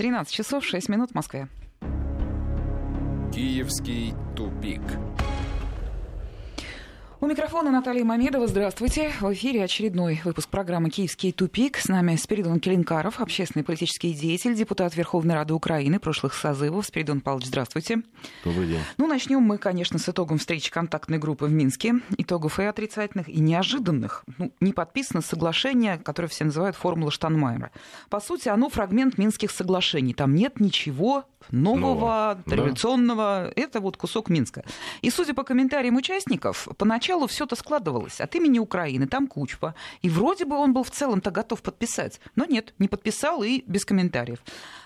13 часов 6 минут в Москве. Киевский тупик. У микрофона Наталья Мамедова. Здравствуйте. В эфире очередной выпуск программы «Киевский тупик». С нами Спиридон Келенкаров, общественный политический деятель, депутат Верховной Рады Украины прошлых созывов. Спиридон Павлович, здравствуйте. Добрый день. Ну, начнем мы, конечно, с итогом встречи контактной группы в Минске. Итогов и отрицательных, и неожиданных. Ну, не подписано соглашение, которое все называют формула Штанмайера. По сути, оно фрагмент Минских соглашений. Там нет ничего нового, Нового, революционного. Да. Это вот кусок Минска. И, судя по комментариям участников, поначалу все это складывалось от имени Украины, там Кучпа. И вроде бы он был в целом-то готов подписать. Но нет, не подписал и без комментариев.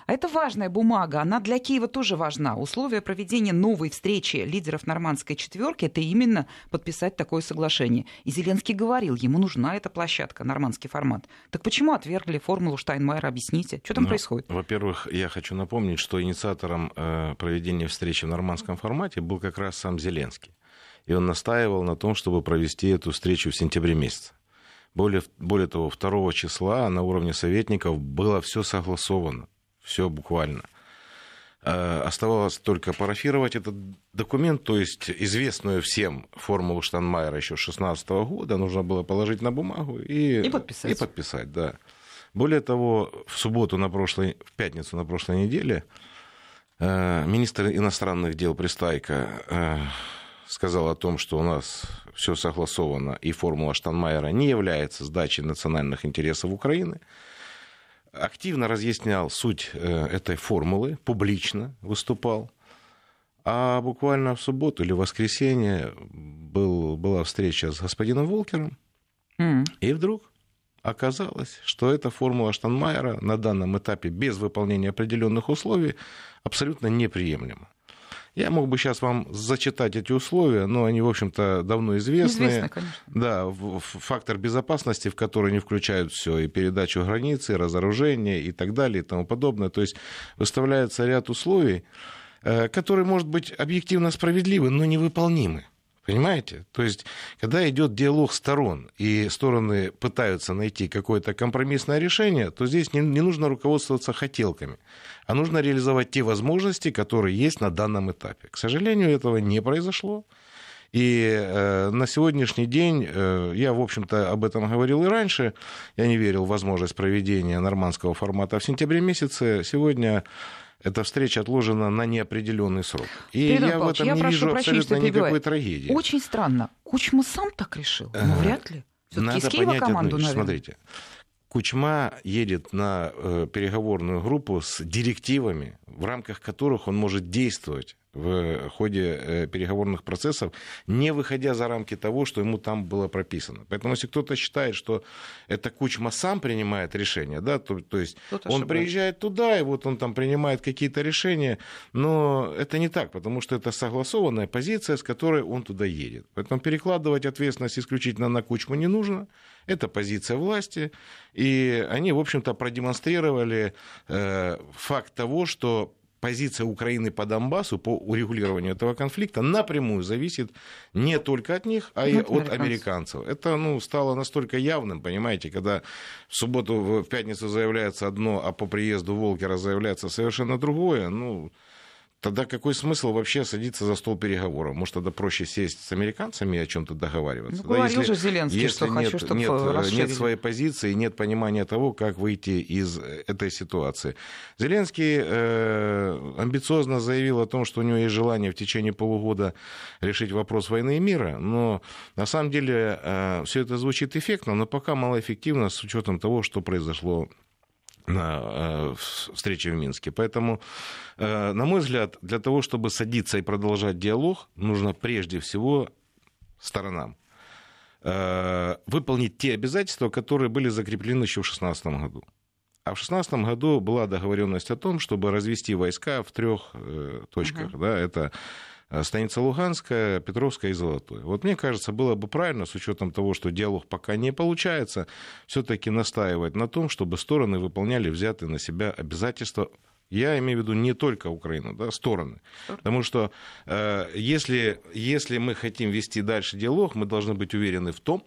А это важная бумага, она для Киева тоже важна. Условия проведения новой встречи лидеров нормандской четверки это именно подписать такое соглашение. И Зеленский говорил, ему нужна эта площадка, нормандский формат. Так почему отвергли формулу Штайнмайера? Объясните, что там Ну, происходит? Во-первых, я хочу напомнить, что инициатором э, проведения встречи в нормандском формате был как раз сам Зеленский. И он настаивал на том, чтобы провести эту встречу в сентябре месяце. Более, более того, 2 числа на уровне советников было все согласовано. Все буквально. Э, Оставалось только парафировать этот документ, то есть известную всем формулу Штанмайера еще 16 года нужно было положить на бумагу и, И подписать. И подписать, да. Более того, в субботу на прошлой, в пятницу на прошлой неделе э, министр иностранных дел Пристайко э, сказал о том, что у нас все согласовано, и формула Штанмайера не является сдачей национальных интересов Украины. Активно разъяснял суть э, этой формулы, публично выступал. А буквально в субботу или в воскресенье был, была встреча с господином Волкером, М. и вдруг оказалось, что эта формула Штанмайера на данном этапе без выполнения определенных условий абсолютно неприемлема. Я мог бы сейчас вам зачитать эти условия, но они, в общем-то, давно известны. Известно, конечно. Да, фактор безопасности, в который не включают все, и передачу границы, и разоружение и так далее, и тому подобное. То есть выставляется ряд условий, э, которые, может быть, объективно справедливы, но невыполнимы. Понимаете? То есть, когда идет диалог сторон, и стороны пытаются найти какое-то компромиссное решение, то здесь не, не нужно руководствоваться хотелками, а нужно реализовать те возможности, которые есть на данном этапе. К сожалению, этого не произошло. И э, на сегодняшний день, э, я, в общем-то, об этом говорил и раньше, я не верил в возможность проведения нормандского формата в сентябре месяце. Сегодня эта встреча отложена на неопределенный срок. И Спиридон я в этом я не вижу прощения, абсолютно никакой трагедии. Очень странно. Кучма сам так решил? Ну, Э, вряд ли. Все-таки Надо из Киева одну команду, наверное. Смотрите, Кучма едет на э, переговорную группу с директивами, в рамках которых он может действовать в ходе э, переговорных процессов, не выходя за рамки того, что ему там было прописано. Поэтому если кто-то считает, что это Кучма сам принимает решение, да, то, то есть Кто-то он ошибается. приезжает туда, и вот он там принимает какие-то решения, но это не так, потому что это согласованная позиция, с которой он туда едет. Поэтому перекладывать ответственность исключительно на Кучму не нужно. Это позиция власти, и они, в общем-то, продемонстрировали э, факт того, что позиция Украины по Донбассу, по урегулированию этого конфликта напрямую зависит не только от них, а и от от американцев. Это ну, стало настолько явным, понимаете, когда в субботу, в пятницу заявляется одно, а по приезду Волкера заявляется совершенно другое, ну, тогда какой смысл вообще садиться за стол переговоров? Может, тогда проще сесть с американцами и о чем-то договариваться? Ну, говорил же Зеленский, если что нет, хочу, чтоб нет, э, расширили. нет своей позиции, нет понимания того, как выйти из э, этой ситуации. Зеленский э, амбициозно заявил о том, что у него есть желание в течение полугода решить вопрос войны и мира, но на самом деле все это звучит эффектно, но пока малоэффективно с учетом того, что произошло на э, встрече в Минске. Поэтому, э, на мой взгляд, для того, чтобы садиться и продолжать диалог, нужно прежде всего сторонам э, выполнить те обязательства, которые были закреплены еще в 2016 году. А в 2016 году была договоренность о том, чтобы развести войска в трех точках. Да, это станица Луганская, Петровская и Золотой. Вот мне кажется, было бы правильно, с учетом того, что диалог пока не получается, все-таки настаивать на том, чтобы стороны выполняли взятые на себя обязательства. Я имею в виду не только Украину, да, стороны. Потому что э, если, если мы хотим вести дальше диалог, мы должны быть уверены в том,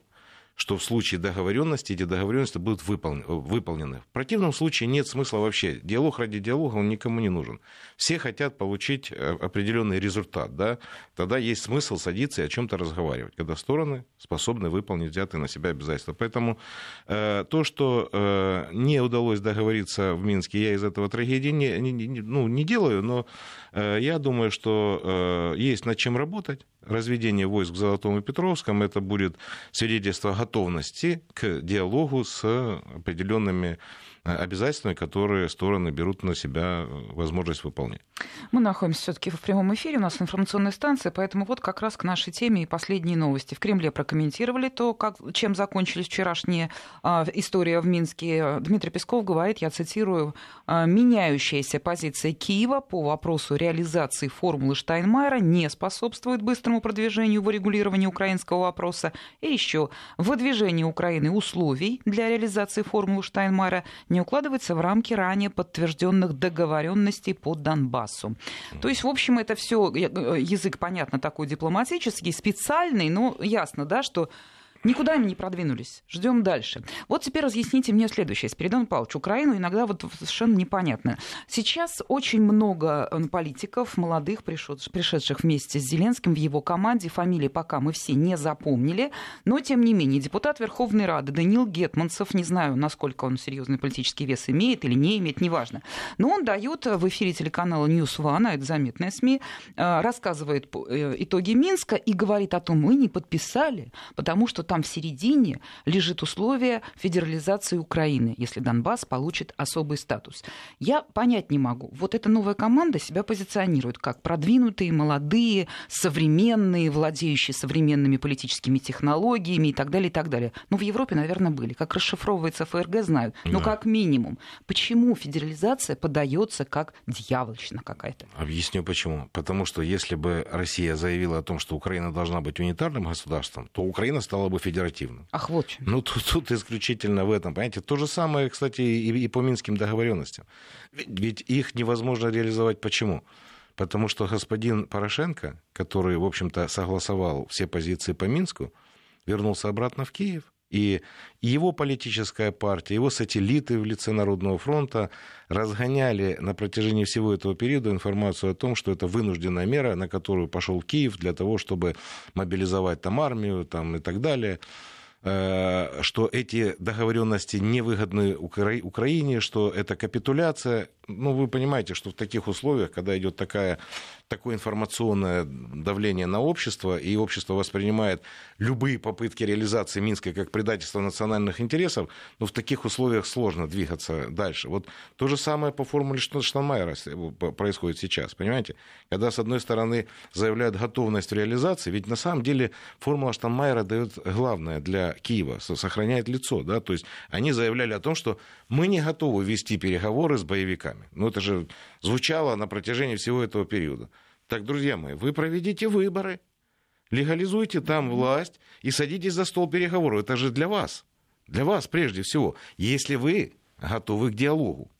что в случае договоренности эти договоренности будут выполнены. В противном случае нет смысла вообще. Диалог ради диалога, он никому не нужен. Все хотят получить э, определенный результат. Да? Тогда есть смысл садиться и о чем-то разговаривать, когда стороны способны выполнить взятые на себя обязательства. Поэтому э, то, что э, не удалось договориться в Минске, я из этого трагедии не, не, не, ну, не делаю, но э, я думаю, что э, есть над чем работать разведение войск в Золотом и Петровском, это будет свидетельство готовности к диалогу с определенными обязательствами, которые стороны берут на себя э, возможность выполнять. Мы находимся все-таки в прямом эфире, у нас информационная станция, поэтому вот как раз к нашей теме и последние новости. В Кремле прокомментировали то, как, чем закончились вчерашние а, история в Минске. Дмитрий Песков говорит, я цитирую, «А, меняющаяся позиция Киева по вопросу реализации формулы Штайнмайера не способствует быстрому продвижению в урегулировании украинского вопроса. И еще, выдвижение Украины условий для реализации формулы Штайнмайера не укладывается в рамки ранее подтвержденных договоренностей по Донбассу. То есть, в общем, это все э, язык, понятно, такой дипломатический, специальный, но ясно, да, что Никуда им не продвинулись. Ждем дальше. Вот теперь разъясните мне следующее. Спиридон Павлович, Украину иногда вот совершенно непонятно. Сейчас очень много э, политиков, молодых, пришедших вместе с Зеленским в его команде. Фамилии пока мы все не запомнили. Но, тем не менее, депутат Верховной Рады Даниил Гетманцев, не знаю, насколько он серьезный политический вес имеет или не имеет, неважно. Но он дает в эфире телеканала News One, а это заметная СМИ, э, рассказывает э, итоги Минска и говорит о том, мы не подписали, потому что там в середине лежит условие федерализации Украины, если Донбасс получит особый статус. Я понять не могу. Вот эта новая команда себя позиционирует как продвинутые, молодые, современные, владеющие современными политическими технологиями и так далее, и так далее. Ну, в Европе, наверное, были. Как расшифровывается ФРГ, знают. Но да. как минимум. Почему федерализация подается как дьявольщина какая-то? Объясню почему. Потому что если бы Россия заявила о том, что Украина должна быть унитарным государством, то Украина стала бы бы федеративным. Ах, вот что. Ну, тут, тут исключительно в этом, понимаете. То же самое, кстати, и, и по Минским договоренностям. Ведь, ведь их невозможно реализовать. Почему? Потому что господин Порошенко, который, в общем-то, согласовал все позиции по Минску, вернулся обратно в Киев. И его политическая партия, его сателлиты в лице Народного фронта разгоняли на протяжении всего этого периода информацию о том, что это вынужденная мера, на которую пошел Киев для того, чтобы мобилизовать там армию там, и так далее. Э, что эти договоренности невыгодны Укра... Украине, что это капитуляция. Ну, вы понимаете, что в таких условиях, когда идет такая, такое информационное давление на общество, и общество воспринимает любые попытки реализации Минска как предательство национальных интересов, ну, в таких условиях сложно двигаться дальше. Вот то же самое по формуле Штанмайера происходит сейчас, понимаете? Когда, с одной стороны, заявляют готовность реализации, ведь на самом деле формула Штанмайера дает главное для Киева, сохраняет лицо, да, то есть они заявляли о том, что мы не готовы вести переговоры с боевиками. Ну, это же звучало на протяжении всего этого периода. Так, друзья мои, вы проведите выборы, легализуйте там власть и садитесь за стол переговоров. Это же для вас, для вас прежде всего, если вы готовы к диалогу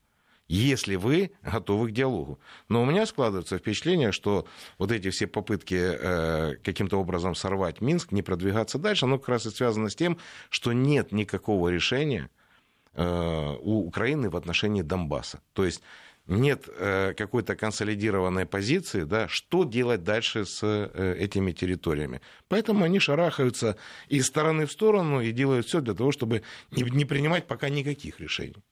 если вы готовы к диалогу. Но у меня складывается впечатление, что вот эти все попытки э, каким-то образом сорвать Минск, не продвигаться дальше, оно как раз и связано с тем, что нет никакого решения э, у Украины в отношении Донбасса. То есть нет э, какой-то консолидированной позиции, да, что делать дальше с э, этими территориями. Поэтому они шарахаются из стороны в сторону и делают все для того, чтобы не, принимать пока никаких решений.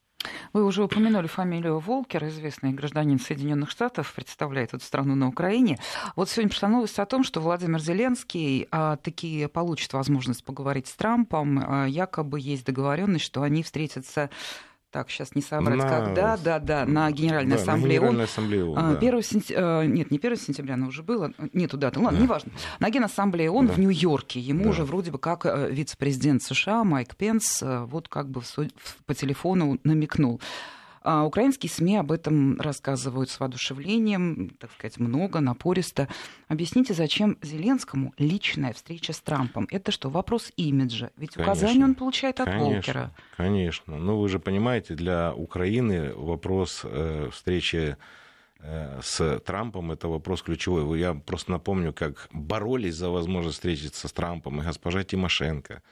Вы уже упомянули фамилию Волкер, известный гражданин Соединенных Штатов, представляет эту страну на Украине. Вот сегодня пришла новость о том, что Владимир Зеленский а, таки получит возможность поговорить с Трампом. А, якобы есть договоренность, что они встретятся так, сейчас не собрать, на... когда, да, да, на Генеральной да, Ассамблее на Генеральной Ассамблее ООН, а, да. 1 сентября, нет, не 1 сентября, она уже было, нету даты, ладно, да. неважно. На Генассамблее ООН да. в Нью-Йорке, ему да. уже вроде бы как э, вице-президент США Майк Пенс э, вот как бы по телефону намекнул. А украинские СМИ об этом рассказывают с воодушевлением, так сказать, много, напористо. Объясните, зачем Зеленскому личная встреча с Трампом? Это что, вопрос имиджа? Ведь конечно, указания он получает от конечно, Волкера. Конечно. Ну, вы же понимаете, для Украины вопрос э, встречи э, с Трампом это вопрос ключевой. Я просто напомню, как боролись за возможность встретиться с Трампом и госпожа Тимошенко,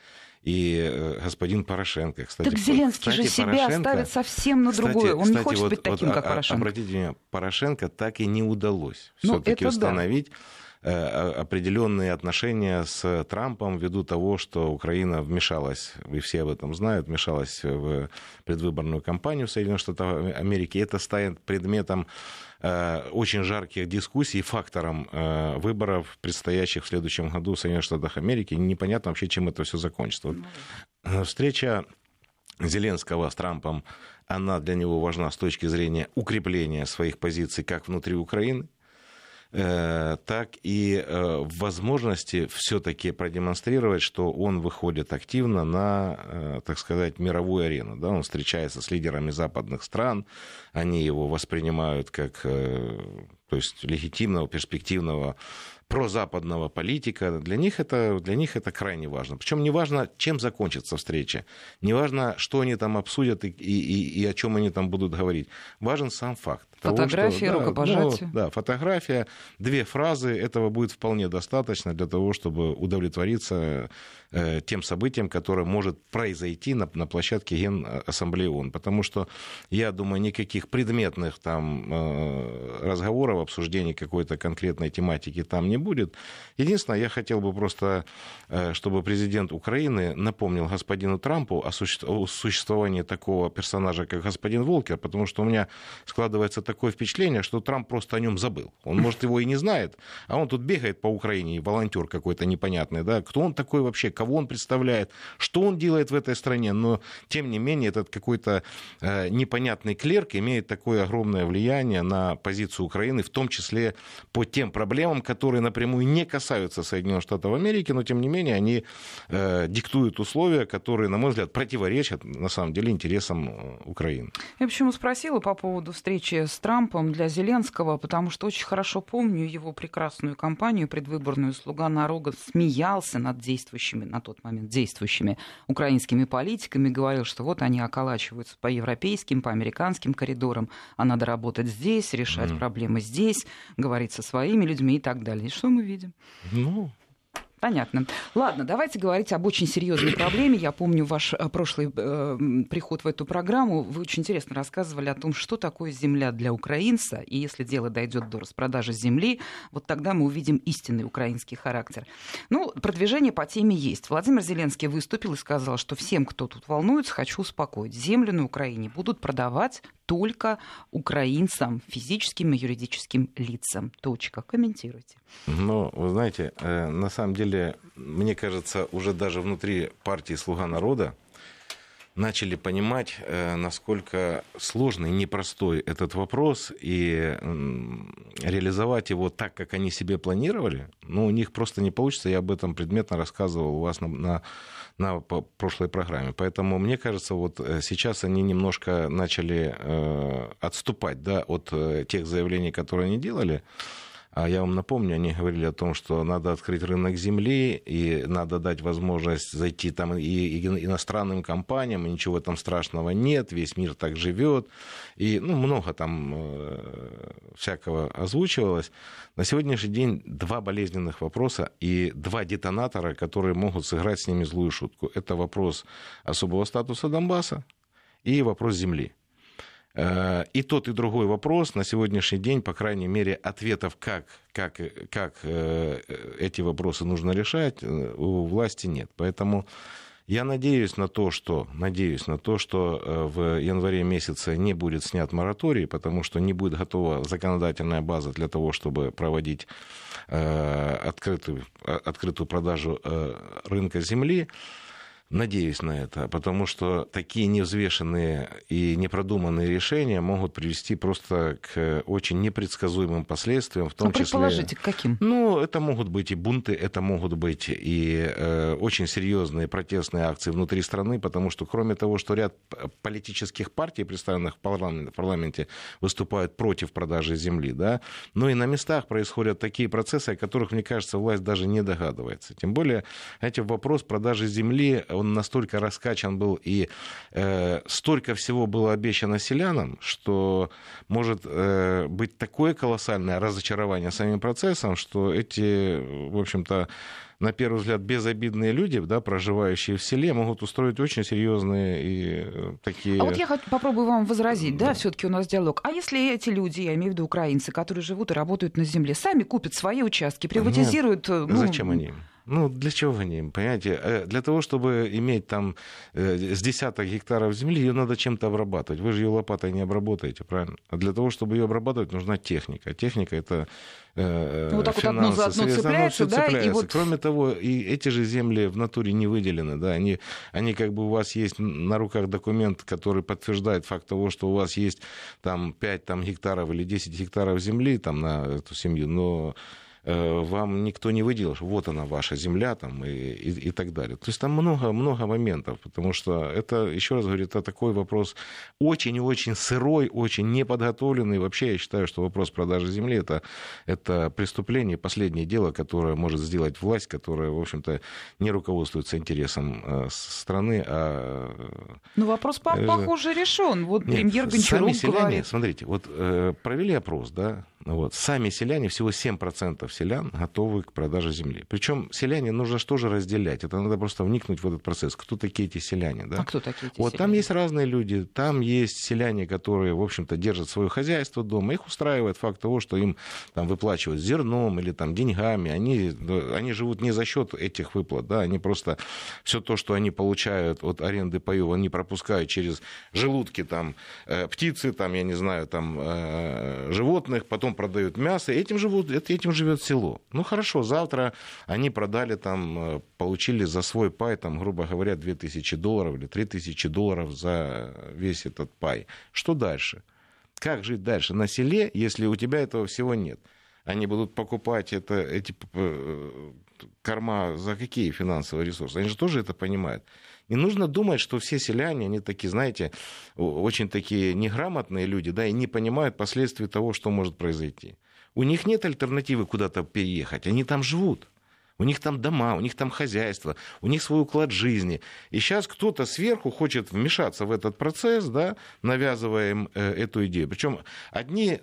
и э, господин Порошенко. Кстати, так Зеленский кстати, же себя ставит совсем на другое. Он кстати, не хочет вот, быть таким, вот, как а, Порошенко. Обратите внимание, Порошенко так и не удалось ну, все-таки установить да определенные отношения с Трампом ввиду того, что Украина вмешалась, и все об этом знают, вмешалась в предвыборную кампанию Соединенных Штатов Америки. Это станет предметом э, очень жарких дискуссий, фактором э, выборов, предстоящих в следующем году в Соединенных Штатах Америки. Непонятно вообще, чем это все закончится. Вот встреча Зеленского с Трампом, она для него важна с точки зрения укрепления своих позиций как внутри Украины, Э, так и э, возможности все-таки продемонстрировать, что он выходит активно на, э, так сказать, мировую арену. Да? Он встречается с лидерами западных стран, они его воспринимают как то есть легитимного, перспективного прозападного политика, для них это, для них это крайне важно. Причем не важно, чем закончится встреча, не важно, что они там обсудят и, и, и о чем они там будут говорить. Важен сам факт. Фотография, что, рукопожатие. Да, ну, да, фотография, две фразы, этого будет вполне достаточно для того, чтобы удовлетвориться тем событием, которое может произойти на, на площадке Генассамблеи ООН. Потому что, я думаю, никаких предметных там э, разговоров, обсуждений какой-то конкретной тематики там не будет. Единственное, я хотел бы просто, э, чтобы президент Украины напомнил господину Трампу о существовании такого персонажа, как господин Волкер, потому что у меня складывается такое впечатление, что Трамп просто о нем забыл. Он, может, его и не знает, а он тут бегает по Украине, волонтер какой-то непонятный, да, кто он такой вообще, кого он представляет, что он делает в этой стране, но, тем не менее, этот какой-то э, непонятный клерк имеет такое огромное влияние на позицию Украины, в том числе по тем проблемам, которые напрямую не касаются Соединенных Штатов Америки, но, тем не менее, они э, диктуют условия, которые, на мой взгляд, противоречат, на самом деле, интересам э, Украины. Я почему спросила по поводу встречи с Трампом для Зеленского, потому что очень хорошо помню его прекрасную кампанию предвыборную «Слуга народа» смеялся над действующими, на тот момент действующими украинскими политиками, говорил, что вот они околачиваются по европейским, по американским коридорам, а надо работать здесь, решать mm. проблемы здесь, говорить со своими людьми и так далее. И что мы видим? Ну, Понятно. Ладно, давайте говорить об очень серьезной проблеме. Я помню ваш э, прошлый э, приход в эту программу. Вы очень интересно рассказывали о том, что такое земля для украинца. И если дело дойдет до распродажи земли, вот тогда мы увидим истинный украинский характер. Ну, продвижение по теме есть. Владимир Зеленский выступил и сказал, что всем, кто тут волнуется, хочу успокоить. Землю на Украине будут продавать только украинцам, физическим и юридическим лицам. Точка. Комментируйте. Ну, вы знаете, э, на самом деле, мне кажется, уже даже внутри партии «Слуга народа» начали понимать, э, насколько сложный, непростой этот вопрос, и реализовать его так, как они себе планировали, ну, у них просто не получится. Я об этом предметно рассказывал у вас на, на, на прошлой программе. Поэтому, мне кажется, вот э, сейчас они немножко начали э, отступать да, от тех заявлений, которые они делали. А я вам напомню, они говорили о том, что надо открыть рынок земли, и надо дать возможность зайти там и иностранным компаниям, и ничего там страшного нет, весь мир так живет. И ну, много там э, всякого озвучивалось. На сегодняшний день два болезненных вопроса и два детонатора, которые могут сыграть с ними злую шутку. Это вопрос особого статуса Донбасса и вопрос земли. Э, и тот, и другой вопрос на сегодняшний день, по крайней мере, ответов, как, как, как э, эти вопросы нужно решать, э, у власти нет. Поэтому я надеюсь на то, что, надеюсь на то, что в январе месяце не будет снят мораторий, потому что не будет готова законодательная база для того, чтобы проводить открытую, открытую продажу рынка земли. Надеюсь на это, потому что такие невзвешенные и непродуманные решения могут привести просто к очень непредсказуемым последствиям, в том ну, числе... к каким? Ну, это могут быть и бунты, это могут быть и э, очень серьезные протестные акции внутри страны, потому что кроме того, что ряд политических партий, представленных в парламенте, выступают против продажи земли, да, но и на местах происходят такие процессы, о которых, мне кажется, власть даже не догадывается. Тем более, эти вопрос продажи земли, он настолько раскачан был и э, столько всего было обещано селянам, что может э, быть такое колоссальное разочарование самим процессом, что эти, в общем-то, на первый взгляд, безобидные люди, да, проживающие в селе, могут устроить очень серьезные и э, такие... А вот я попробую вам возразить, да, да все-таки у нас диалог. А если эти люди, я имею в виду украинцы, которые живут и работают на земле, сами купят свои участки, приватизируют... Нет. Ну... Зачем они? Ну, для чего они, понимаете? Э, для того, чтобы иметь там э, с десяток гектаров земли, ее надо чем-то обрабатывать. Вы же ее лопатой не обработаете, правильно? А для того, чтобы ее обрабатывать, нужна техника. Техника это э, ну, вот так вот одно за одно цепляется, да? Цепляется. И вот... Кроме того, и эти же земли в натуре не выделены, да, они, они как бы у вас есть на руках документ, который подтверждает факт того, что у вас есть там 5 там, гектаров или 10 гектаров земли там, на эту семью, но вам никто не выделил, что вот она ваша земля там, и, и, и так далее. То есть там много-много моментов, потому что это, еще раз говорю, это такой вопрос очень-очень сырой, очень неподготовленный. Вообще я считаю, что вопрос продажи земли это, это преступление, последнее дело, которое может сделать власть, которая, в общем-то, не руководствуется интересом э, страны, а... Ну, вопрос, э, похоже, решен. Вот Нет, премьер Гончарук сами селяне, говорит... Смотрите, вот провели опрос, да, вот. Сами селяне, всего 7% селян готовы к продаже земли. Причем селяне нужно что же разделять. Это надо просто вникнуть в этот процесс. Кто такие эти селяне? Да? А кто такие эти Вот селяне? там есть разные люди. Там есть селяне, которые, в общем-то, держат свое хозяйство дома. Их устраивает факт того, что им там выплачивают зерном или там деньгами. Они, они живут не за счет этих выплат. Да? Они просто все то, что они получают от аренды паев, они пропускают через желудки там, э, птицы, там, я не знаю, там, э, животных, потом продают мясо, этим, живут, этим живет село. Ну хорошо, завтра они продали там, э, получили за свой пай, там, грубо говоря, 2000 долларов или 3000 долларов за весь этот пай. Что дальше? Как жить дальше на селе, если у тебя этого всего нет? Они будут покупать это, эти э, корма за какие финансовые ресурсы? Они же тоже это понимают. Не нужно думать, что все селяне, они такие, знаете, очень такие неграмотные люди, да, и не понимают последствий того, что может произойти. У них нет альтернативы куда-то переехать, они там живут. У них там дома, у них там хозяйство, у них свой уклад жизни. И сейчас кто-то сверху хочет вмешаться в этот процесс, да, навязывая им э, эту идею. Причем одни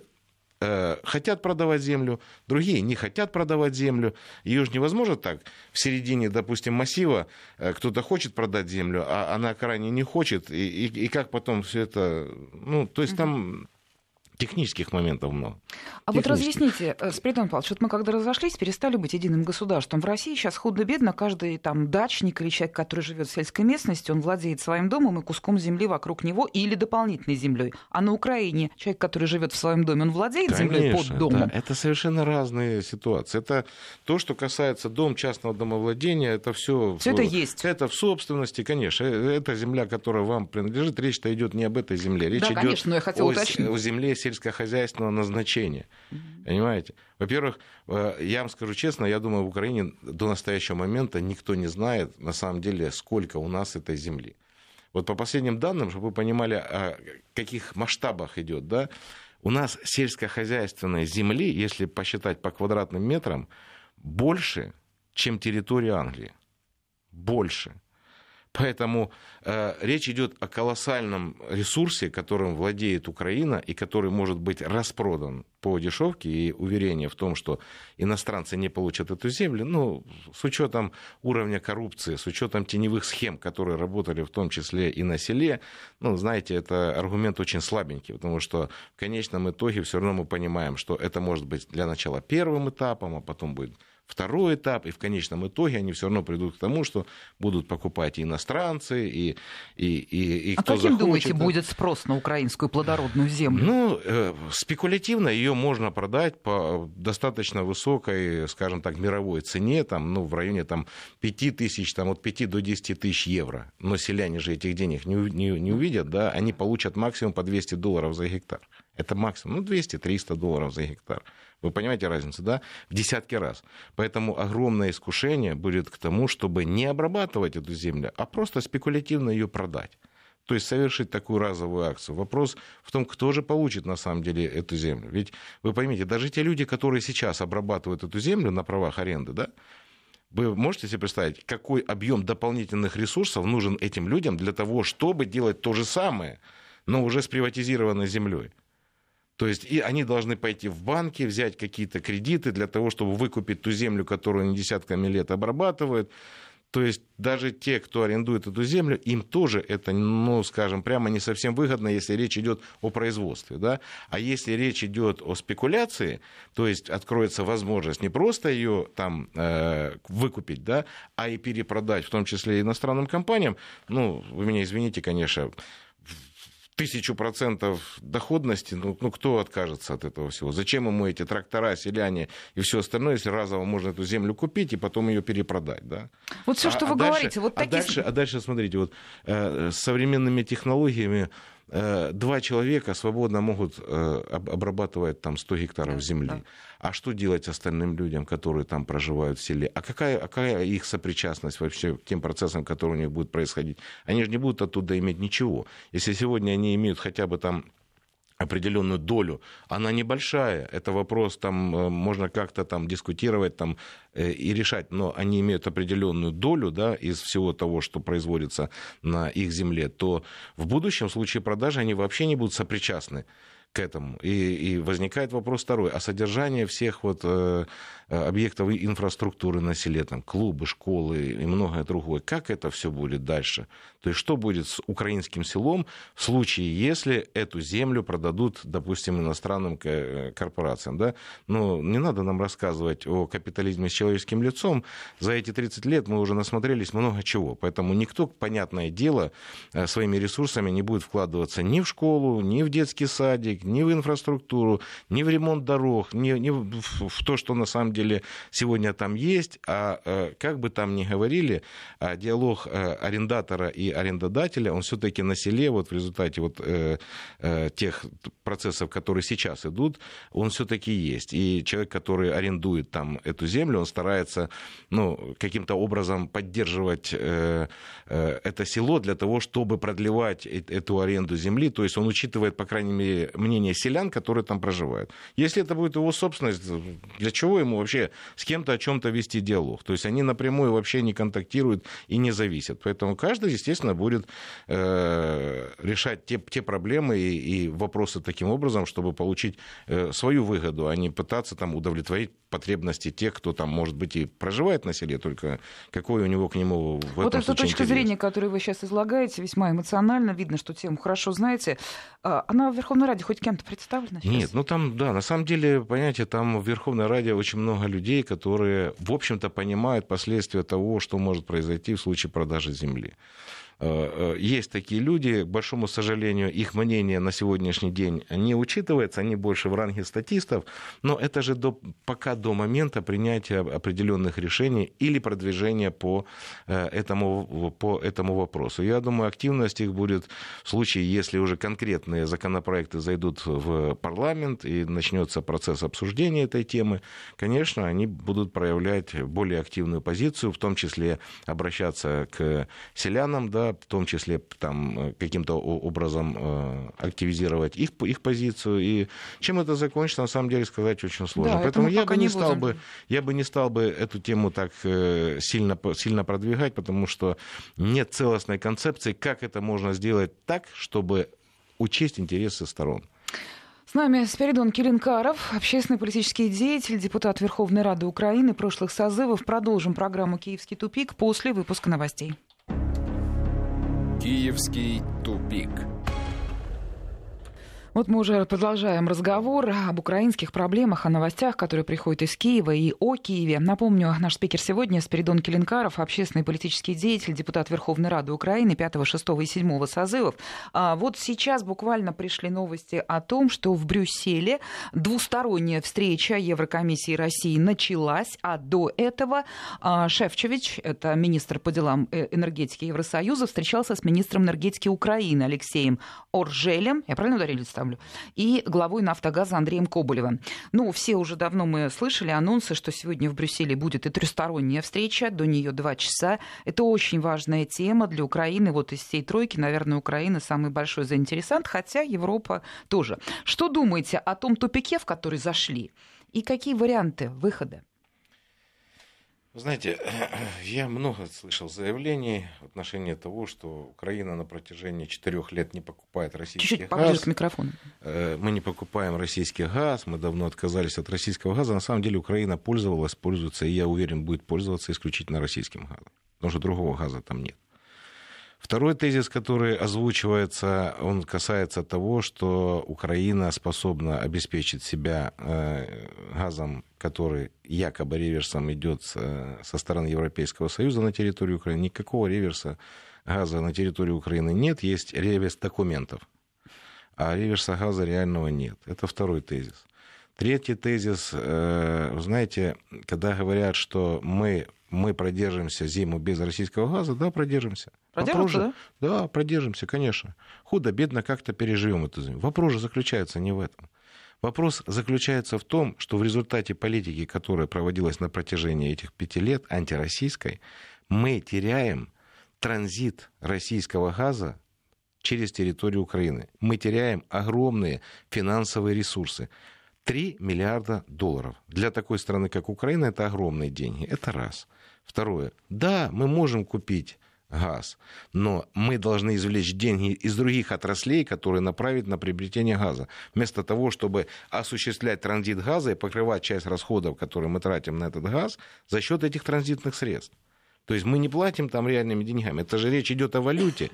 хотят продавать землю, другие не хотят продавать землю. Ее же невозможно так. В середине, допустим, массива э, кто-то хочет продать землю, а она крайне не хочет. И, и, и как потом все это... Ну, то есть там технических моментов много. А вот разъясните, э, Спиридон Павлович, вот мы когда разошлись, перестали быть единым государством. В России сейчас худо-бедно каждый там дачник или человек, который живет в сельской местности, он владеет своим домом и куском земли вокруг него или дополнительной землей. А на Украине человек, который живет в своем доме, он владеет Конечно, землей под домом. Да, это совершенно разные ситуации. Это то, что касается дом частного домовладения, это все. Все это есть. Это в собственности, конечно. Э, это земля, которая вам принадлежит. Речь-то идет не об этой земле. Речь да, идет конечно, но я хотела о, уточнить. о земле сельскохозяйственного назначения. Mm-hmm. Понимаете? Во-первых, э, я вам скажу честно, я думаю, в Украине до настоящего момента никто не знает, на самом деле, сколько у нас этой земли. Вот по последним данным, чтобы вы понимали, о каких масштабах идет, да, у нас сельскохозяйственной земли, если посчитать по квадратным метрам, больше, чем территория Англии. Больше. Поэтому э, речь идет о колоссальном ресурсе, которым владеет Украина и который может быть распродан по дешевке. И уверение в том, что иностранцы не получат эту землю, ну, с учетом уровня коррупции, с учетом теневых схем, которые работали в том числе и на селе, ну, знаете, это аргумент очень слабенький, потому что в конечном итоге все равно мы понимаем, что это может быть для начала первым этапом, а потом будет второй этап, и в конечном итоге они все равно придут к тому, что будут покупать и иностранцы, и, и, и, и а кто каким, захочет. думаете, будет спрос на украинскую плодородную землю? Ну, э, спекулятивно ее можно продать по достаточно высокой, скажем так, мировой цене, там, ну, в районе там, 5 тысяч, там, от 5 до 10 тысяч евро. Но селяне же этих денег не, не, не увидят, да, они получат максимум по 200 долларов за гектар. Это максимум, ну, 200-300 долларов за гектар. Вы понимаете разницу, да? В десятки раз. Поэтому огромное искушение будет к тому, чтобы не обрабатывать эту землю, а просто спекулятивно ее продать. То есть совершить такую разовую акцию. Вопрос в том, кто же получит на самом деле эту землю. Ведь вы поймите, даже те люди, которые сейчас обрабатывают эту землю на правах аренды, да, Вы можете себе представить, какой объем дополнительных ресурсов нужен этим людям для того, чтобы делать то же самое, но уже с приватизированной землей? То есть и они должны пойти в банки, взять какие-то кредиты для того, чтобы выкупить ту землю, которую они десятками лет обрабатывают. То есть даже те, кто арендует эту землю, им тоже это, ну, скажем, прямо не совсем выгодно, если речь идет о производстве. Да? А если речь идет о спекуляции, то есть откроется возможность не просто ее там э, выкупить, да, а и перепродать, в том числе иностранным компаниям, ну, вы меня извините, конечно, тысячу процентов доходности, ну, ну кто откажется от этого всего? Зачем ему эти трактора, селяне и все остальное, если разово можно эту землю купить и потом ее перепродать, да? Вот все, а, что а вы дальше, говорите, вот а такие... Дальше, а дальше, смотрите, вот э, с современными технологиями два человека свободно могут э, обрабатывать там 100 гектаров земли. Да. А что делать остальным людям, которые там проживают в селе? А какая, какая их сопричастность вообще к тем процессам, которые у них будут происходить? Они же не будут оттуда иметь ничего. Если сегодня они имеют хотя бы там определенную долю, она небольшая, это вопрос, там э, можно как-то там дискутировать там, э, и решать, но они имеют определенную долю да, из всего того, что производится на их земле, то в будущем в случае продажи они вообще не будут сопричастны к этому. И, и возникает вопрос второй. А содержание всех вот, э, объектов инфраструктуры на селе, там, клубы, школы и многое другое, как это все будет дальше? То есть что будет с украинским селом в случае, если эту землю продадут, допустим, иностранным э, корпорациям? Да? Но не надо нам рассказывать о капитализме с человеческим лицом. За эти 30 лет мы уже насмотрелись много чего. Поэтому никто, понятное дело, э, своими ресурсами не будет вкладываться ни в школу, ни в детский садик, ни в инфраструктуру, ни в ремонт дорог, ни, ни в то, что на самом деле сегодня там есть. А э, как бы там ни говорили, а диалог э, арендатора и арендодателя, он все-таки на селе, вот в результате вот э, тех процессов, которые сейчас идут, он все-таки есть. И человек, который арендует там эту землю, он старается ну, каким-то образом поддерживать это село для того, чтобы продлевать эту аренду земли. То есть он учитывает, по крайней мере, мнение селян, которые там проживают. Если это будет его собственность, для чего ему вообще с кем-то о чем-то вести диалог? То есть они напрямую вообще не контактируют и не зависят. Поэтому каждый, естественно, будет э, решать те, те проблемы и, и вопросы таким образом, чтобы получить э, свою выгоду, а не пытаться там удовлетворить потребности тех, кто там, может быть, и проживает на селе, только какой у него к нему в Вот эта точка интерес. зрения, которую вы сейчас излагаете, весьма эмоционально, видно, что тему хорошо знаете. А, она в Верховной Раде хоть кем-то представлена сейчас? Нет, ну там, да, на самом деле, понимаете, там в Верховной Раде очень много людей, которые, в общем-то, понимают последствия того, что может произойти в случае продажи земли. Э, э, есть такие люди, к большому сожалению, их мнение на сегодняшний день не учитывается, они больше в ранге статистов, но это же до, пока до момента принятия определенных решений или продвижения по э, этому, по этому вопросу. Я думаю, активность их будет в случае, если уже конкретные законопроекты зайдут в парламент и начнется процесс обсуждения этой темы, конечно, они будут проявлять более активную позицию, в том числе обращаться к селянам, да, в том числе там, э, каким-то образом э, активизировать их, их позицию. И чем это закончится, на самом деле сказать очень сложно. Да, Поэтому я бы не, стал бы, я бы не стал бы эту тему так э, сильно, сильно продвигать, потому что нет целостной концепции, как это можно сделать так, чтобы учесть интересы сторон. С нами Спиридон Киринкаров, общественный политический деятель, депутат Верховной Рады Украины прошлых созывов. Продолжим программу «Киевский тупик» после выпуска новостей. Киевский тупик. Вот мы уже продолжаем разговор об украинских проблемах, о новостях, которые приходят из Киева и о Киеве. Напомню, наш спикер сегодня Спиридон Келенкаров, общественный политический деятель, депутат Верховной Рады Украины 5, 6 и 7 созывов. А вот сейчас буквально пришли новости о том, что в Брюсселе двусторонняя встреча Еврокомиссии России началась, а до этого а, Шефчевич, это министр по делам э, энергетики Евросоюза, встречался с министром энергетики Украины Алексеем Оржелем. Я правильно ударили? Ставлю, и главой «Нафтогаза» Андреем Коболевым. Ну, все уже давно мы слышали анонсы, что сегодня в Брюсселе будет и трехсторонняя встреча, до нее два часа. Это очень важная тема для Украины. Вот из всей тройки, наверное, Украина самый большой заинтересант, хотя Европа тоже. Что думаете о том тупике, в который зашли? И какие варианты выхода? Знаете, я много слышал заявлений в отношении того, что Украина на протяжении четырех лет не покупает российский Чуть-чуть газ. к микрофону. Э, Мы не покупаем российский газ, мы давно отказались от российского газа. На самом деле Украина пользовалась, пользуется, и я уверен, будет пользоваться исключительно российским газом. Потому что другого газа там нет. Второй тезис, который озвучивается, он касается того, что Украина способна обеспечить себя э, газом, который якобы реверсом идет со стороны Европейского Союза на территорию Украины. Никакого реверса газа на территории Украины нет, есть реверс документов. А реверса газа реального нет. Это второй тезис. Третий тезис, э, знаете, когда говорят, что мы, мы продержимся зиму без российского газа, да, продержимся. Продержимся, же- да? продержимся, конечно. Худо-бедно как-то переживем эту зиму. Вопрос же заключается не в этом. Вопрос заключается в том, что в результате политики, которая проводилась на протяжении этих пяти лет, антироссийской, мы теряем транзит российского газа через территорию Украины. Мы теряем огромные финансовые ресурсы. 3 миллиарда долларов. Для такой страны, как Украина, это огромные деньги. Это раз. Второе. Да, мы можем купить газ, но мы должны извлечь деньги из других отраслей, которые направить на приобретение газа. Вместо того, чтобы осуществлять транзит газа и покрывать часть расходов, которые мы тратим на этот газ, за счет этих транзитных средств. То есть мы не платим там реальными деньгами. Это же речь идет о валюте.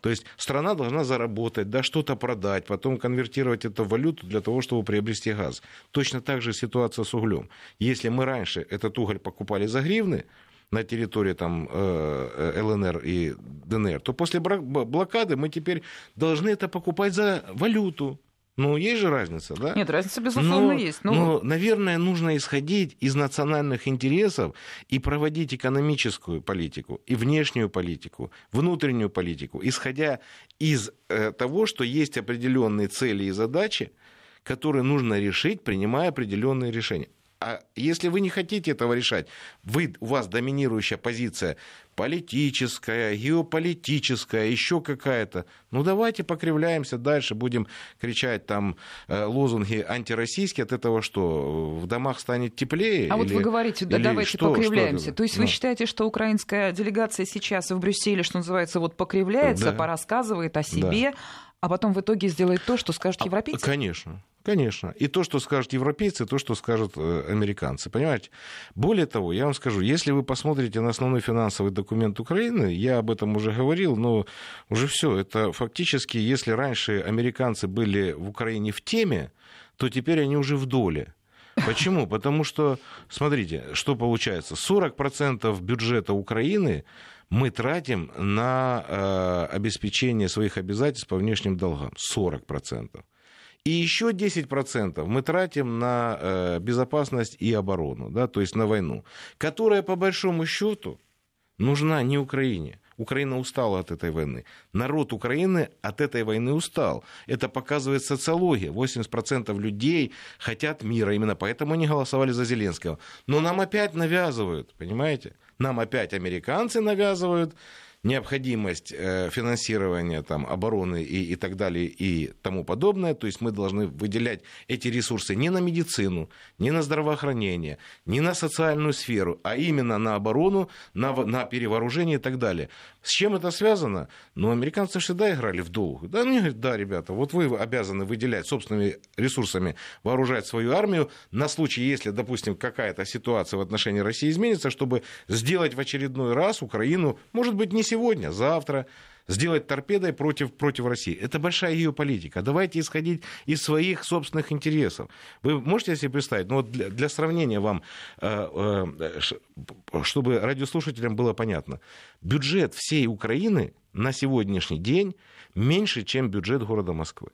То есть страна должна заработать, да, что-то продать, потом конвертировать это в валюту для того, чтобы приобрести газ. Точно так же ситуация с углем. Если мы раньше этот уголь покупали за гривны на территории там, э, ЛНР и ДНР, то после блокады мы теперь должны это покупать за валюту. Ну, есть же разница, да? Нет, разница, безусловно, Но- есть. Ну, но, наверное, нужно исходить из национальных интересов и проводить экономическую политику, и внешнюю политику, внутреннюю политику, исходя из э, того, что есть определенные цели и задачи, которые нужно решить, принимая определенные решения. А если вы не хотите этого решать, вы, у вас доминирующая позиция политическая, геополитическая, еще какая-то, ну давайте покривляемся дальше, будем кричать там э, лозунги антироссийские, от этого что, в домах станет теплее? А вот Или- вы говорите, да, давайте что- покривляемся. что? То есть вы Ну. считаете, что украинская делегация сейчас в Брюсселе, что называется, вот покривляется, Да. порассказывает о себе, а потом в итоге сделает то, что скажут А, европейцы? Конечно. Конечно. И то, что скажут европейцы, и то, что скажут э, американцы. Понимаете? Более того, я вам скажу, если вы посмотрите на основной финансовый документ Украины, я об этом уже говорил, но уже все. Это фактически, если раньше американцы были в Украине в теме, то теперь они уже в доле. Почему? Потому что, смотрите, что получается. 40% бюджета Украины мы тратим на э, обеспечение своих обязательств по внешним долгам. 40%. И еще 10% мы тратим на э, безопасность и оборону, да, то есть на войну, которая, по большому счету, нужна не Украине. Украина устала от этой войны. Народ Украины от этой войны устал. Это показывает социология. 80% людей хотят мира. Именно поэтому они голосовали за Зеленского. Но нам опять навязывают, понимаете? Нам опять американцы навязывают необходимость э, финансирования там, обороны и, и так далее и тому подобное. То есть мы должны выделять эти ресурсы не на медицину, не на здравоохранение, не на социальную сферу, а именно на оборону, на, на перевооружение и так далее. С чем это связано? Ну, американцы всегда играли в долг. Да, мне говорят, да, ребята, вот вы обязаны выделять собственными ресурсами, вооружать свою армию на случай, если, допустим, какая-то ситуация в отношении России изменится, чтобы сделать в очередной раз Украину, может быть, не сегодня, завтра, сделать торпедой против, против России. Это большая ее политика. Давайте исходить из своих собственных интересов. Вы можете себе представить, ну вот для, для сравнения вам, э, э, чтобы радиослушателям было понятно, бюджет всей Украины на сегодняшний день меньше, чем бюджет города Москвы.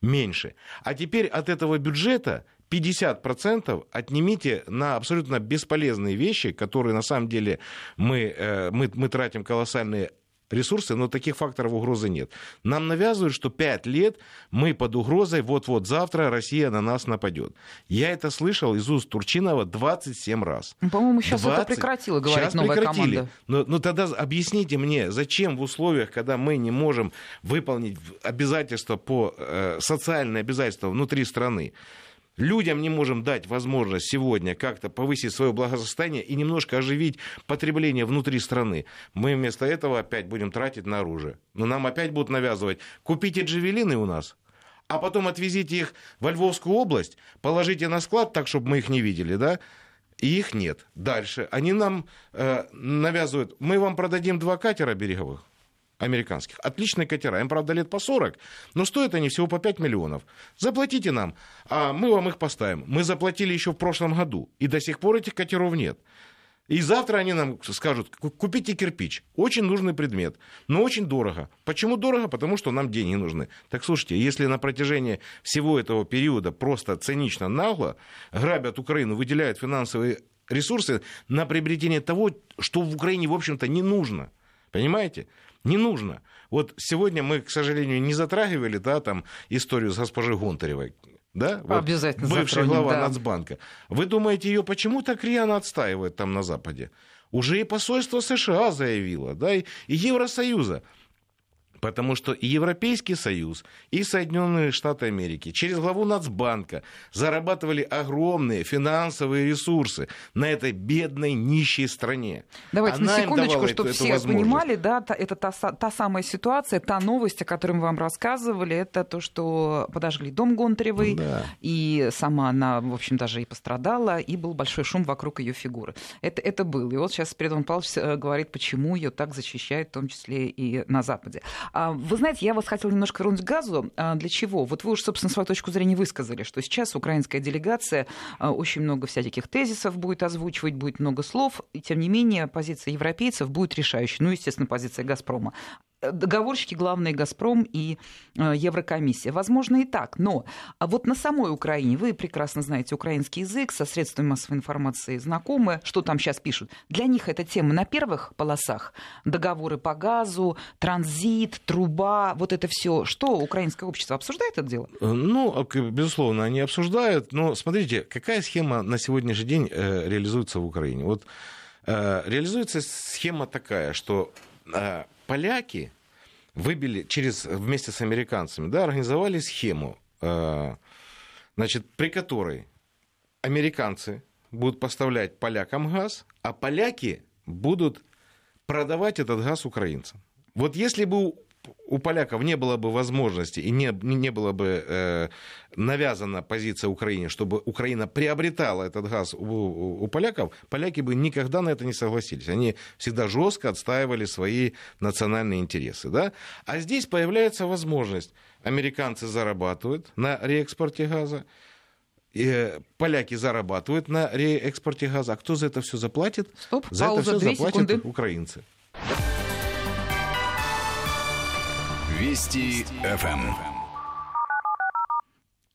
Меньше. А теперь от этого бюджета 50% отнимите на абсолютно бесполезные вещи, которые на самом деле мы, э, мы, мы тратим колоссальные ресурсы, но таких факторов угрозы нет. Нам навязывают, что 5 лет мы под угрозой, вот-вот завтра Россия на нас нападет. Я это слышал из уст Турчинова 27 раз. Ну, По-моему, сейчас это 20. прекратила, говорить Сейчас новая прекратили. команда. Но, но тогда объясните мне, зачем в условиях, когда мы не можем выполнить обязательства по э, социальные обязательства внутри страны, людям не можем дать возможность сегодня как-то повысить свое благосостояние и немножко оживить потребление внутри страны, мы вместо этого опять будем тратить на оружие. Но нам опять будут навязывать, купите джавелины у нас, а потом отвезите их во Львовскую область, положите на склад так, чтобы мы их не видели, да, и их нет. Дальше они нам э, навязывают, мы вам продадим два катера береговых, американских. Отличные катера. Им, правда, лет по 40, но стоят они всего по 5 миллионов. Заплатите нам, а мы вам их поставим. Мы заплатили еще в прошлом году, и до сих пор этих катеров нет. И завтра они нам скажут, купите кирпич. Очень нужный предмет, но очень дорого. Почему дорого? Потому что нам деньги нужны. Так слушайте, если на протяжении всего этого периода просто цинично нагло грабят Украину, выделяют финансовые ресурсы на приобретение того, что в Украине, в общем-то, не нужно. Понимаете? Не нужно. Вот сегодня мы, к сожалению, не затрагивали да, там, историю с госпожей Гонтаревой. Да? Вот Обязательно Бывшая глава да. Нацбанка. Вы думаете, ее почему так рьяно отстаивает там на Западе? Уже и посольство США заявило, да, и Евросоюза. Потому что и Европейский Союз, и Соединенные Штаты Америки через главу Нацбанка зарабатывали огромные финансовые ресурсы на этой бедной, нищей стране. Давайте Она на секундочку, чтобы все эту понимали, да, это та, та самая ситуация, та новость, о которой мы вам рассказывали, это то, что подожгли дом Гонтаревой, да. и сама она, в общем, даже и пострадала, и был большой шум вокруг ее фигуры. Это, это было. И вот сейчас Спиридон Павлович э, говорит, почему ее так защищают, в том числе и на Западе. А, вы знаете, я вас хотела немножко вернуть к газу. А, для чего? Вот вы уже, собственно, свою точку зрения высказали, что сейчас украинская делегация а, очень много всяких тезисов будет озвучивать, будет много слов, и тем не менее позиция европейцев будет решающей. Ну, естественно, позиция «Газпрома» договорщики главные «Газпром» и э, Еврокомиссия. Возможно, и так. Но а вот на самой Украине, вы прекрасно знаете украинский язык, со средствами массовой информации знакомы, что там сейчас пишут. Для них эта тема на первых полосах. Договоры по газу, транзит, труба, вот это все. Что украинское общество обсуждает это дело? Э, ну, безусловно, они обсуждают. Но смотрите, какая схема на сегодняшний день э, реализуется в Украине? Вот реализуется схема такая, что поляки выбили через, вместе с американцами, да, организовали схему, э, значит, при которой американцы будут поставлять полякам газ, а поляки будут продавать этот газ украинцам. Вот если бы у поляков не было бы возможности и не, не было бы э, навязана позиция Украине, чтобы Украина приобретала этот газ у, у, у поляков, поляки бы никогда на это не согласились. Они всегда жестко отстаивали свои национальные интересы. Да? А здесь появляется возможность. Американцы зарабатывают на реэкспорте газа, и э, поляки зарабатывают на реэкспорте газа. А кто за это все заплатит? Стоп, за пауза, это все заплатят секунды. украинцы. Вести ФМ.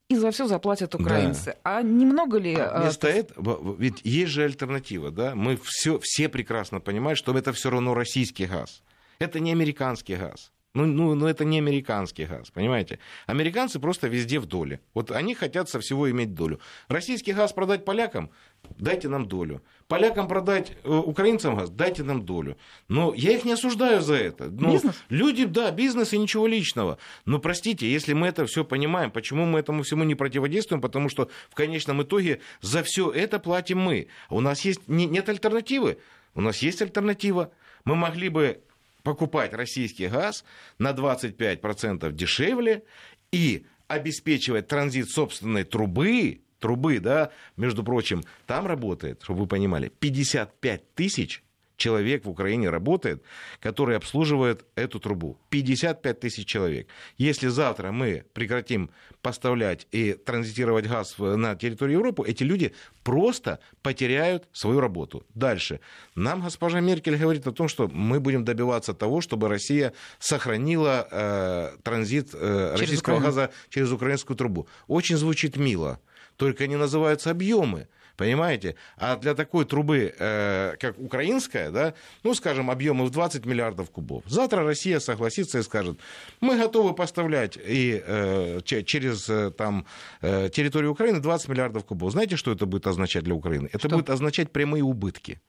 И за все заплатят украинцы. Да. А немного ли... А вместо этого, ведь есть же альтернатива, да? Мы все, все прекрасно понимаем, что это все равно российский газ. Это не американский газ. Ну, ну, ну, это не американский газ, понимаете? Американцы просто везде в доле. Вот они хотят со всего иметь долю. Российский газ продать полякам, дайте нам долю. Полякам продать э, украинцам газ, дайте нам долю. Но я их не осуждаю за это. Но бизнес? Люди, да, бизнес и ничего личного. Но простите, если мы это все понимаем, почему мы этому всему не противодействуем? Потому что в конечном итоге за все это платим мы. У нас есть, не, нет альтернативы. У нас есть альтернатива. Мы могли бы покупать российский газ на 25% дешевле и обеспечивать транзит собственной трубы, трубы, да, между прочим, там работает, чтобы вы понимали, 55 тысяч человек в Украине работает, который обслуживает эту трубу. 55 тысяч человек. Если завтра мы прекратим поставлять и транзитировать газ на территорию Европы, эти люди просто потеряют свою работу. Дальше. Нам госпожа Меркель говорит о том, что мы будем добиваться того, чтобы Россия сохранила э, транзит э, российского Украину. газа через украинскую трубу. Очень звучит мило, только не называются объемы. Понимаете? А для такой трубы, э, как украинская, да, ну, скажем, объемы в 20 миллиардов кубов. Завтра Россия согласится и скажет, мы готовы поставлять и э, через э, там, э, территорию Украины 20 миллиардов кубов. Знаете, что это будет означать для Украины? Это что? будет означать прямые убытки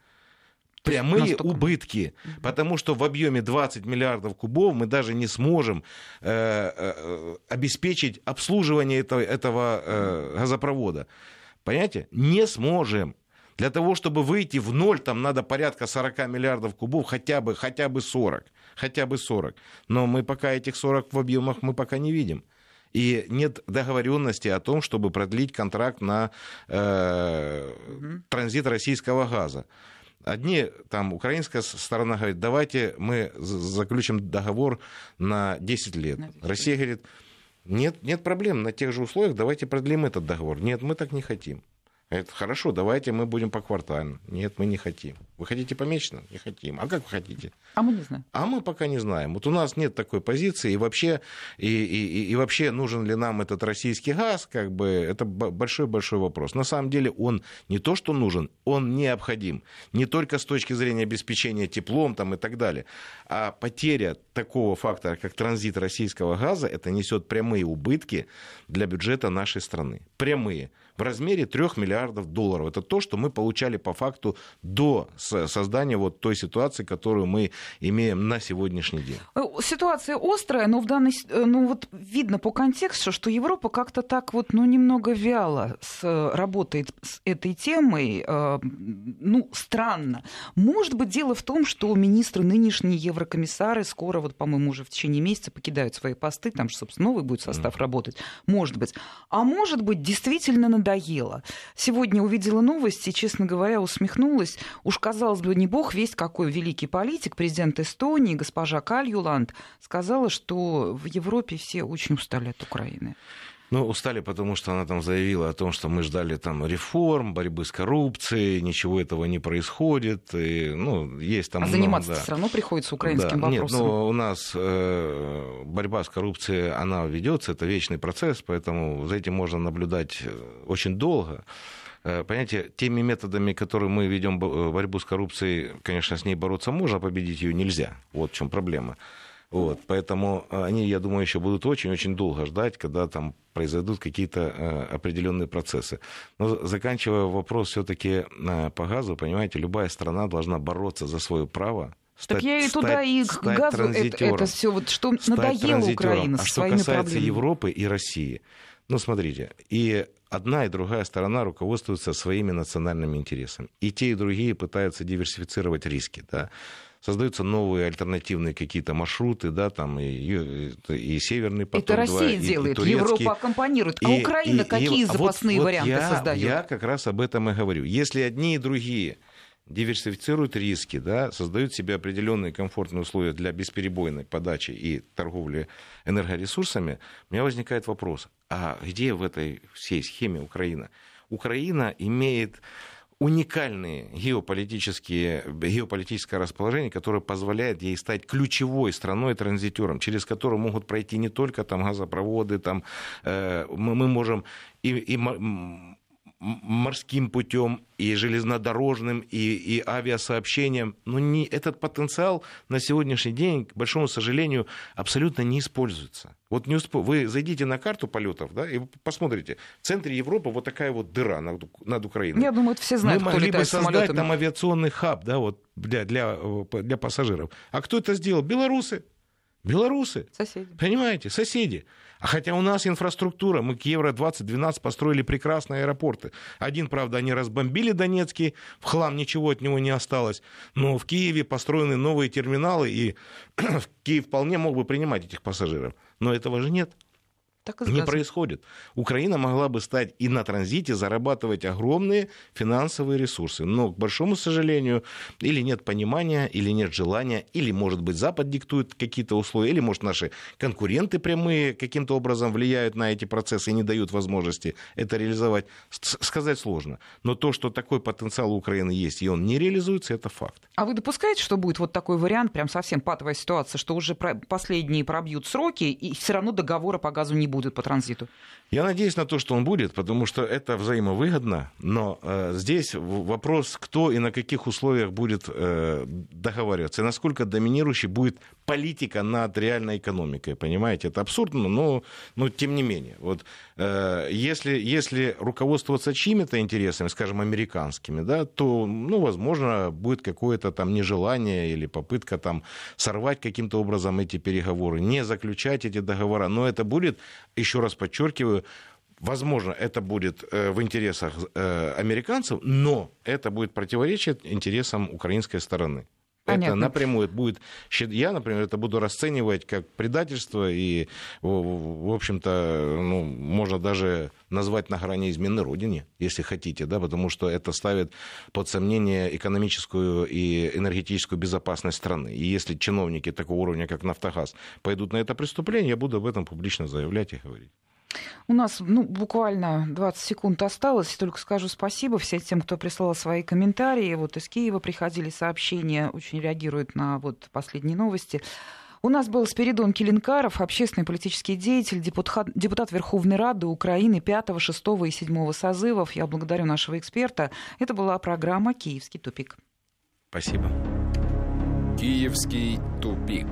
прямые Настолько. убытки, потому что в объеме 20 миллиардов кубов мы даже не сможем э, э, обеспечить обслуживание этого, этого э, газопровода. Понимаете? Не сможем. Для того, чтобы выйти в ноль, там надо порядка 40 миллиардов кубов, хотя бы, хотя бы 40. Хотя бы 40. Но мы пока этих 40 в объемах мы пока не видим. И нет договоренности о том, чтобы продлить контракт на э, транзит российского газа. Одни, там, украинская сторона говорит, давайте мы заключим договор на 10 лет. На 10 Россия говорит, нет, нет проблем, на тех же условиях давайте продлим этот договор. Нет, мы так не хотим. Это хорошо, давайте мы будем по квартально. Нет, мы не хотим. Вы хотите помесячно? Не хотим. А как вы хотите? А мы не знаем. А мы пока не знаем. Вот у нас нет такой позиции. И вообще, и, и, и вообще нужен ли нам этот российский газ, как бы, это большой-большой вопрос. На самом деле он не то, что нужен, он необходим. Не только с точки зрения обеспечения теплом там, и так далее. А потеря такого фактора, как транзит российского газа, это несет прямые убытки для бюджета нашей страны. Прямые в размере 3 миллиардов долларов. Это то, что мы получали по факту до создания вот той ситуации, которую мы имеем на сегодняшний день. Э, ситуация острая, но в данной, э, ну вот видно по контексту, что Европа как-то так вот, ну немного вяло с, работает с этой темой. Э, ну странно. Может быть дело в том, что министры нынешние еврокомиссары скоро вот, по-моему, уже в течение месяца покидают свои посты, там же, собственно, новый будет состав mm. работать. Может быть. А может быть действительно надоело. Сегодня увидела новости, честно говоря, усмехнулась. Уж, казалось бы, не бог весть какой великий политик, президент Эстонии, госпожа Кальюланд, сказала, что в Европе все очень устали от Украины. Ну, устали, потому что она там заявила о том, что мы ждали там реформ, борьбы с коррупцией, ничего этого не происходит. И, ну, есть там а много, заниматься да. все равно приходится украинским да. вопросом. Нет, но у нас э, борьба с коррупцией, она ведется, это вечный процесс, поэтому за этим можно наблюдать э, очень долго. Э, понимаете, теми методами, которые мы ведем э, борьбу с коррупцией, конечно, с ней бороться можно, победить ее нельзя. Вот в чем проблема. Вот, поэтому они, я думаю, еще будут очень-очень долго ждать, когда там произойдут какие-то э, определенные процессы. Но заканчивая вопрос все-таки э, по газу, понимаете, любая страна должна бороться за свое право Стать, так я и туда, стать, и к газу это, это все, вот, что надоело Украина а что касается Европы и России, ну, смотрите, и одна и другая сторона руководствуются своими национальными интересами. И те, и другие пытаются диверсифицировать риски. Да? создаются новые альтернативные какие-то маршруты, да, там и, и, и Северный поток. Это Россия 2, делает, и, и Европа аккомпанирует. А и, Украина и, какие и, запасные вот, варианты вот я, создает? Я как раз об этом и говорю. Если одни и другие диверсифицируют риски, да, создают себе определенные комфортные условия для бесперебойной подачи и торговли энергоресурсами, у меня возникает вопрос, а где в этой всей схеме Украина? Украина имеет уникальные геополитические, геополитическое расположение, которое позволяет ей стать ключевой страной-транзитером, через которую могут пройти не только там, газопроводы, там, э, мы, мы можем и, и морским путем, и железнодорожным, и, и авиасообщением. Но не, этот потенциал на сегодняшний день, к большому сожалению, абсолютно не используется. Вот не усп... Вы зайдите на карту полетов, да, и посмотрите. В центре Европы вот такая вот дыра над, над Украиной. Я думаю, это все знают, Мы могли бы создать самолетами. там авиационный хаб, да, вот для, для, для пассажиров. А кто это сделал? Белорусы. Белорусы. Соседи. Понимаете, соседи. А хотя у нас инфраструктура, мы к Евро-2012 построили прекрасные аэропорты. Один, правда, они разбомбили Донецкий, в хлам ничего от него не осталось. Но в Киеве построены новые терминалы, и Киев вполне мог бы принимать этих пассажиров. Но этого же нет. Так и не происходит. Украина могла бы стать и на транзите зарабатывать огромные финансовые ресурсы. Но, к большому сожалению, или нет понимания, или нет желания, или, может быть, Запад диктует какие-то условия, или, может, наши конкуренты прямые каким-то образом влияют на эти процессы и не дают возможности это реализовать. Сказать сложно. Но то, что такой потенциал у Украины есть, и он не реализуется, это факт. А вы допускаете, что будет вот такой вариант, прям совсем патовая ситуация, что уже последние пробьют сроки, и все равно договора по газу не будет? Будет по транзиту? Я надеюсь на то, что он будет, потому что это взаимовыгодно. Но э, здесь вопрос, кто и на каких условиях будет э, договариваться, и насколько доминирующей будет политика над реальной экономикой, понимаете? Это абсурдно, но, но тем не менее. Вот, э, если, если руководствоваться чьими-то интересами, скажем, американскими, да, то, ну, возможно, будет какое-то там нежелание или попытка там сорвать каким-то образом эти переговоры, не заключать эти договора. Но это будет, еще раз подчеркиваю, Возможно, это будет э, в интересах э, американцев, но это будет противоречить интересам украинской стороны. Понятно. Это напрямую будет... Я, например, это буду расценивать как предательство, и, в общем-то, ну, можно даже назвать на грани измены Родине, если хотите, да, потому что это ставит под сомнение экономическую и энергетическую безопасность страны. И если чиновники такого уровня, как «Нафтогаз», пойдут на это преступление, я буду об этом публично заявлять и говорить. У нас ну, буквально 20 секунд осталось. Только скажу спасибо всем тем, кто прислал свои комментарии. Вот из Киева приходили сообщения, очень реагируют на вот последние новости. У нас был Спиридон Келенкаров, общественный политический деятель, депутат, депутат Верховной Рады Украины 5, 6 и 7 созывов. Я благодарю нашего эксперта. Это была программа «Киевский тупик». Спасибо. «Киевский тупик».